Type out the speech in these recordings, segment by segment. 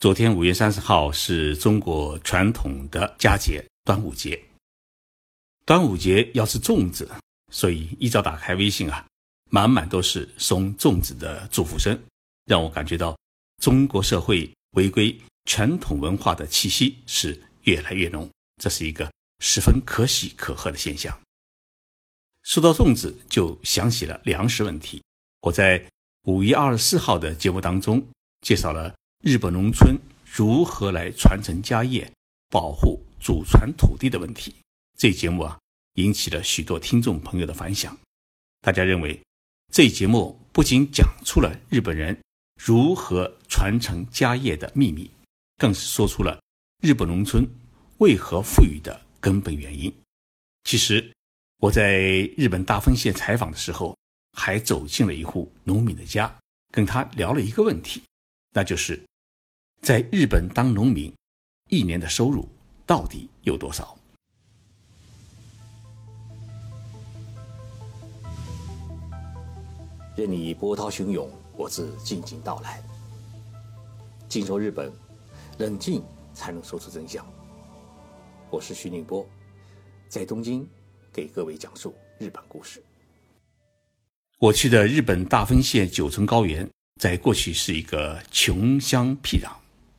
昨天五月三十号是中国传统的佳节端午节。端午节要吃粽子，所以一早打开微信啊，满满都是送粽子的祝福声，让我感觉到中国社会回归传统文化的气息是越来越浓，这是一个十分可喜可贺的现象。说到粽子，就想起了粮食问题。我在五月二十四号的节目当中介绍了。日本农村如何来传承家业、保护祖传土地的问题？这节目啊，引起了许多听众朋友的反响。大家认为，这节目不仅讲出了日本人如何传承家业的秘密，更是说出了日本农村为何富裕的根本原因。其实，我在日本大分县采访的时候，还走进了一户农民的家，跟他聊了一个问题，那就是。在日本当农民，一年的收入到底有多少？任你波涛汹涌，我自静静到来。静说日本，冷静才能说出真相。我是徐宁波，在东京给各位讲述日本故事。我去的日本大分县九层高原，在过去是一个穷乡僻壤。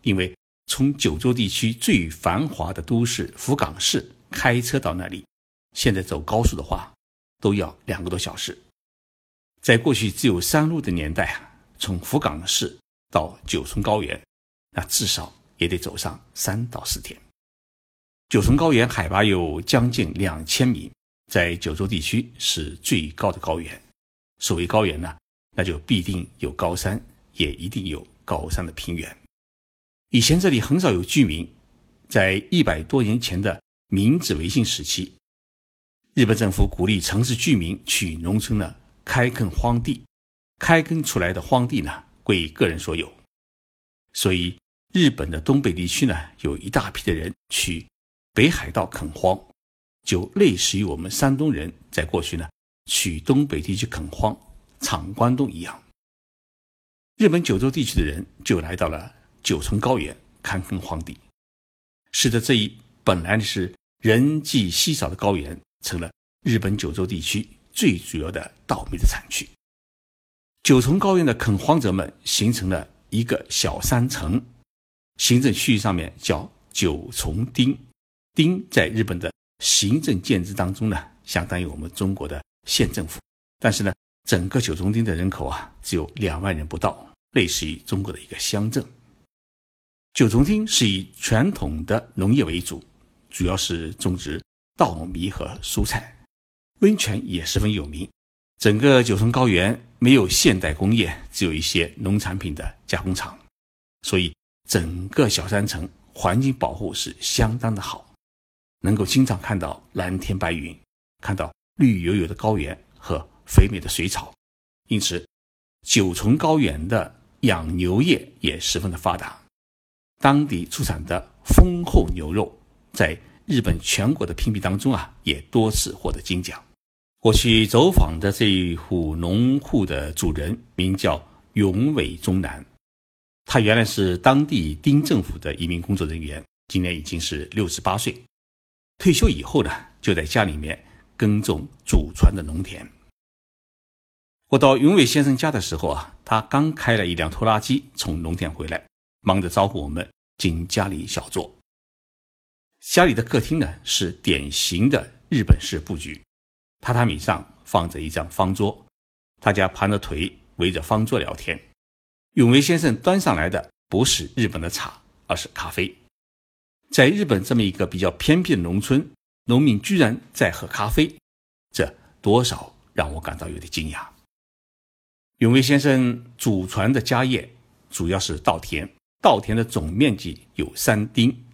因为从九州地区最繁华的都市福冈市开车到那里，现在走高速的话都要两个多小时。在过去只有山路的年代啊，从福冈市到九重高原，那至少也得走上三到四天。九重高原海拔有将近两千米，在九州地区是最高的高原。所谓高原呢，那就必定有高山，也一定有高山的平原。以前这里很少有居民，在一百多年前的明治维新时期，日本政府鼓励城市居民去农村呢开垦荒地，开垦出来的荒地呢归个人所有。所以，日本的东北地区呢有一大批的人去北海道垦荒，就类似于我们山东人在过去呢去东北地区垦荒闯关东一样。日本九州地区的人就来到了。九重高原堪耕荒地，使得这一本来是人迹稀少的高原，成了日本九州地区最主要的稻米的产区。九重高原的垦荒者们形成了一个小山城，行政区域上面叫九重町。町在日本的行政建制当中呢，相当于我们中国的县政府。但是呢，整个九重町的人口啊，只有两万人不到，类似于中国的一个乡镇。九重町是以传统的农业为主，主要是种植稻米和蔬菜，温泉也十分有名。整个九重高原没有现代工业，只有一些农产品的加工厂，所以整个小山城环境保护是相当的好，能够经常看到蓝天白云，看到绿油油的高原和肥美的水草，因此九重高原的养牛业也十分的发达。当地出产的丰厚牛肉，在日本全国的评比当中啊，也多次获得金奖。我去走访的这一户农户的主人名叫永尾忠男，他原来是当地町政府的一名工作人员，今年已经是六十八岁。退休以后呢，就在家里面耕种祖传的农田。我到永伟先生家的时候啊，他刚开了一辆拖拉机从农田回来。忙着招呼我们进家里小坐。家里的客厅呢是典型的日本式布局，榻榻米上放着一张方桌，大家盘着腿围着方桌聊天。永维先生端上来的不是日本的茶，而是咖啡。在日本这么一个比较偏僻的农村，农民居然在喝咖啡，这多少让我感到有点惊讶。永维先生祖传的家业主要是稻田。稻田的总面积有三丁，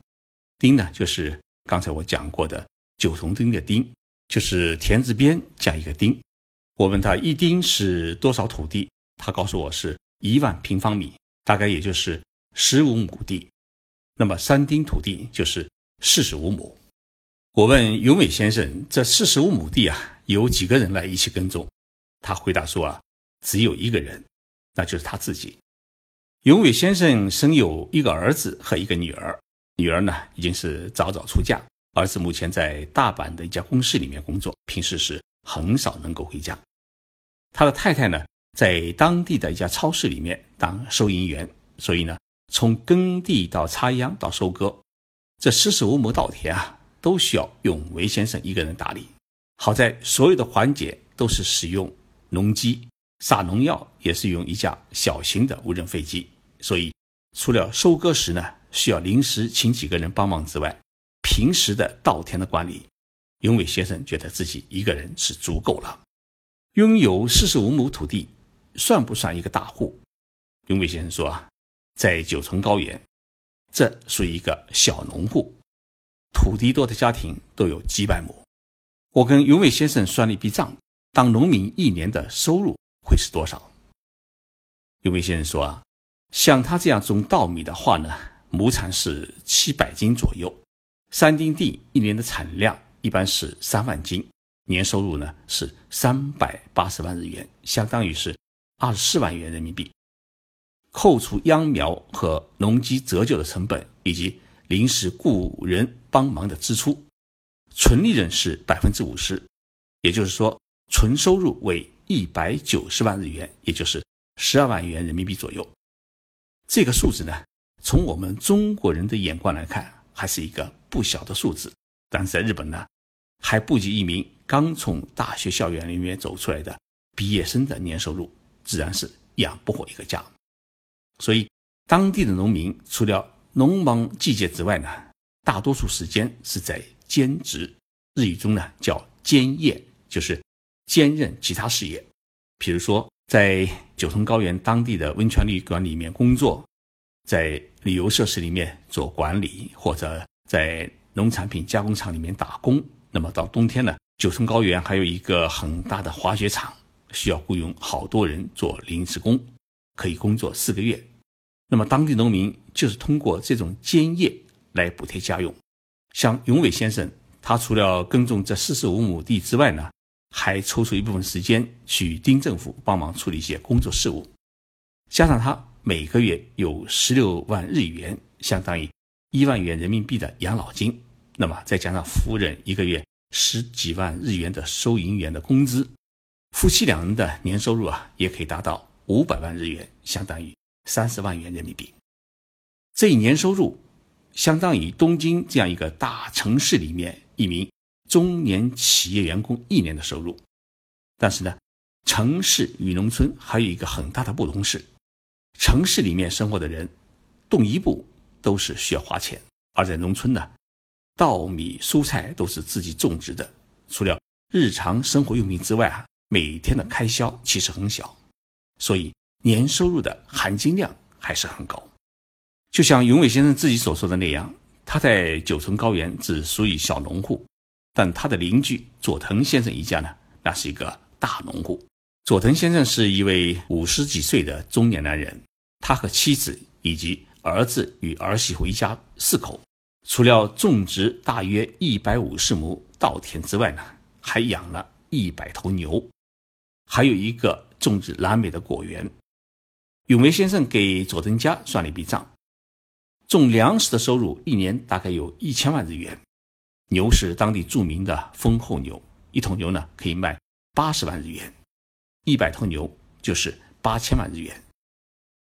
丁呢就是刚才我讲过的九重丁的丁，就是田字边加一个丁。我问他一丁是多少土地，他告诉我是一万平方米，大概也就是十五亩地。那么三丁土地就是四十五亩。我问永伟先生，这四十五亩地啊，有几个人来一起耕种？他回答说啊，只有一个人，那就是他自己。永伟先生生有一个儿子和一个女儿，女儿呢已经是早早出嫁，儿子目前在大阪的一家公司里面工作，平时是很少能够回家。他的太太呢，在当地的一家超市里面当收银员，所以呢，从耕地到插秧到收割，这四十五亩稻田啊，都需要永维先生一个人打理。好在所有的环节都是使用农机，撒农药也是用一架小型的无人飞机，所以除了收割时呢需要临时请几个人帮忙之外，平时的稻田的管理，永伟先生觉得自己一个人是足够了。拥有四十五亩土地，算不算一个大户？永伟先生说啊，在九重高原，这属于一个小农户，土地多的家庭都有几百亩。我跟永伟先生算了一笔账，当农民一年的收入会是多少？有位先生说啊，像他这样种稻米的话呢，亩产是七百斤左右，三丁地一年的产量一般是三万斤。年收入呢是三百八十万日元，相当于是二十四万元人民币。扣除秧苗和农机折旧的成本，以及临时雇人帮忙的支出，纯利润是百分之五十，也就是说，纯收入为一百九十万日元，也就是十二万元人民币左右。这个数字呢，从我们中国人的眼光来看，还是一个不小的数字。但是在日本呢，还不及一名。刚从大学校园里面走出来的毕业生的年收入，自然是养不活一个家。所以，当地的农民除了农忙季节之外呢，大多数时间是在兼职，日语中呢叫兼业，就是兼任其他事业。比如说，在九重高原当地的温泉旅馆里面工作，在旅游设施里面做管理，或者在农产品加工厂里面打工。那么到冬天呢？九重高原还有一个很大的滑雪场，需要雇佣好多人做临时工，可以工作四个月。那么当地农民就是通过这种兼业来补贴家用。像永伟先生，他除了耕种这四十五亩地之外呢，还抽出一部分时间去丁政府帮忙处理一些工作事务。加上他每个月有十六万日元，相当于一万元人民币的养老金。那么再加上夫人一个月。十几万日元的收银员的工资，夫妻两人的年收入啊，也可以达到五百万日元，相当于三十万元人民币。这一年收入，相当于东京这样一个大城市里面一名中年企业员工一年的收入。但是呢，城市与农村还有一个很大的不同是，城市里面生活的人，动一步都是需要花钱，而在农村呢。稻米、蔬菜都是自己种植的，除了日常生活用品之外啊，每天的开销其实很小，所以年收入的含金量还是很高。就像永伟先生自己所说的那样，他在九层高原只属于小农户，但他的邻居佐藤先生一家呢，那是一个大农户。佐藤先生是一位五十几岁的中年男人，他和妻子以及儿子与儿媳妇一家四口。除了种植大约一百五十亩稻田之外呢，还养了一百头牛，还有一个种植蓝莓的果园。永梅先生给佐藤家算了一笔账，种粮食的收入一年大概有一千万日元。牛是当地著名的丰厚牛，一头牛呢可以卖八十万日元，一百头牛就是八千万日元，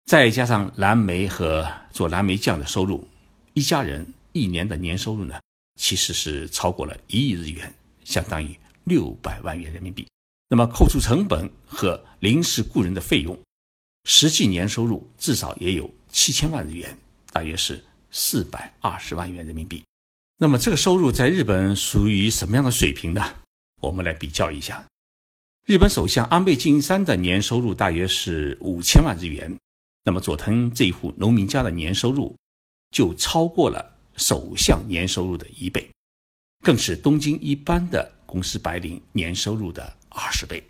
再加上蓝莓和做蓝莓酱的收入，一家人。一年的年收入呢，其实是超过了一亿日元，相当于六百万元人民币。那么扣除成本和临时雇人的费用，实际年收入至少也有七千万日元，大约是四百二十万元人民币。那么这个收入在日本属于什么样的水平呢？我们来比较一下。日本首相安倍晋三的年收入大约是五千万日元，那么佐藤这一户农民家的年收入就超过了。首相年收入的一倍，更是东京一般的公司白领年收入的二十倍。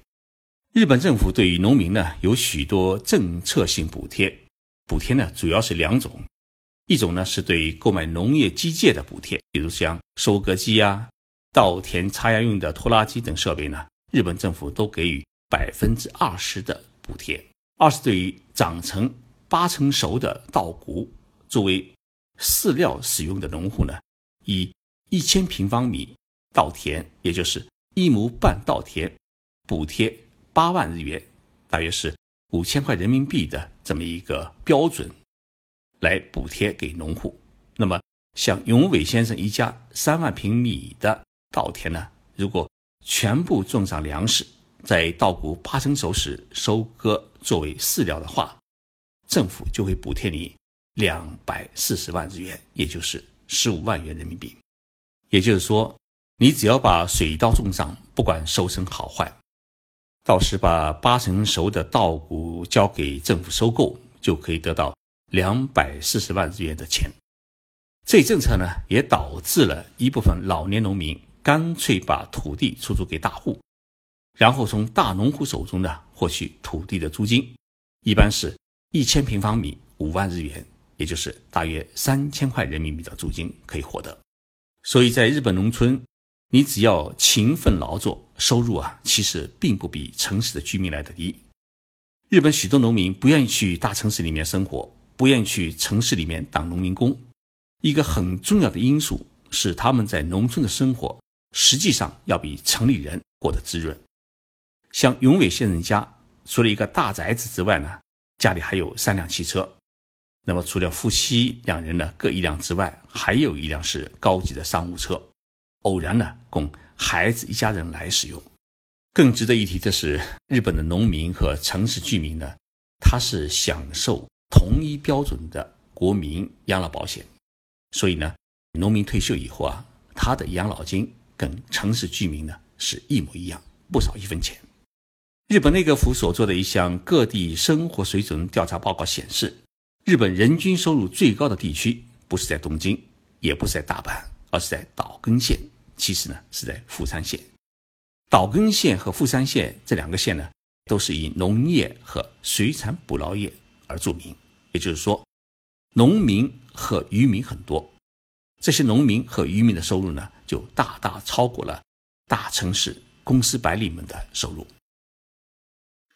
日本政府对于农民呢有许多政策性补贴，补贴呢主要是两种，一种呢是对购买农业机械的补贴，比如像收割机啊、稻田插秧用的拖拉机等设备呢，日本政府都给予百分之二十的补贴；二是对于长成八成熟的稻谷作为饲料使用的农户呢，以一千平方米稻田，也就是一亩半稻田，补贴八万日元，大约是五千块人民币的这么一个标准，来补贴给农户。那么，像永伟先生一家三万平米的稻田呢，如果全部种上粮食，在稻谷八成熟时收割作为饲料的话，政府就会补贴你两百四十万日元，也就是十五万元人民币。也就是说，你只要把水稻种上，不管收成好坏，到时把八成熟的稻谷交给政府收购，就可以得到两百四十万日元的钱。这一政策呢，也导致了一部分老年农民。干脆把土地出租给大户，然后从大农户手中呢获取土地的租金，一般是一千平方米五万日元，也就是大约三千块人民币的租金可以获得。所以在日本农村，你只要勤奋劳作，收入啊其实并不比城市的居民来的低。日本许多农民不愿意去大城市里面生活，不愿去城市里面当农民工，一个很重要的因素是他们在农村的生活。实际上要比城里人过得滋润。像永伟先生家，除了一个大宅子之外呢，家里还有三辆汽车。那么除了夫妻两人呢各一辆之外，还有一辆是高级的商务车，偶然呢供孩子一家人来使用。更值得一提的是，日本的农民和城市居民呢，他是享受同一标准的国民养老保险。所以呢，农民退休以后啊，他的养老金。跟城市居民呢是一模一样，不少一分钱。日本内阁府所做的一项各地生活水准调查报告显示，日本人均收入最高的地区不是在东京，也不是在大阪，而是在岛根县。其实呢是在富山县。岛根县和富山县这两个县呢，都是以农业和水产捕捞业而著名。也就是说，农民和渔民很多。这些农民和渔民的收入呢，就大大超过了大城市公司白领们的收入。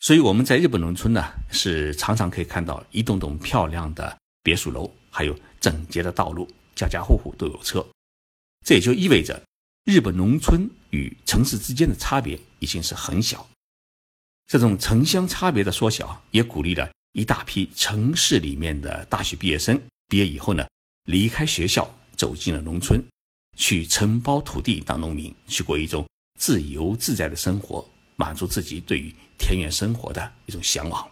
所以我们在日本农村呢，是常常可以看到一栋栋漂亮的别墅楼，还有整洁的道路，家家户户都有车。这也就意味着，日本农村与城市之间的差别已经是很小。这种城乡差别的缩小，也鼓励了一大批城市里面的大学毕业生毕业以后呢，离开学校。走进了农村，去承包土地当农民，去过一种自由自在的生活，满足自己对于田园生活的一种向往。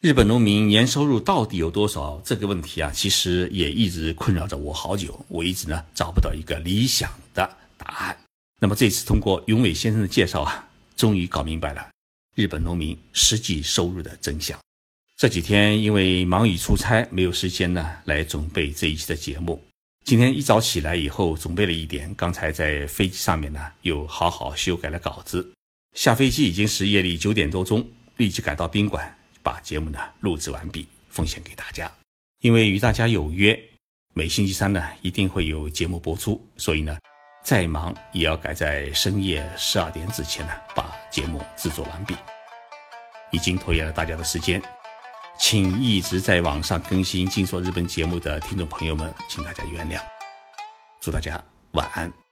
日本农民年收入到底有多少？这个问题啊，其实也一直困扰着我好久。我一直呢找不到一个理想的答案。那么这次通过永伟先生的介绍啊，终于搞明白了日本农民实际收入的真相。这几天因为忙于出差，没有时间呢来准备这一期的节目。今天一早起来以后，准备了一点。刚才在飞机上面呢，又好好修改了稿子。下飞机已经是夜里九点多钟，立即赶到宾馆，把节目呢录制完毕，奉献给大家。因为与大家有约，每星期三呢一定会有节目播出，所以呢，再忙也要赶在深夜十二点之前呢把节目制作完毕。已经拖延了大家的时间。请一直在网上更新《静说日本》节目的听众朋友们，请大家原谅。祝大家晚安。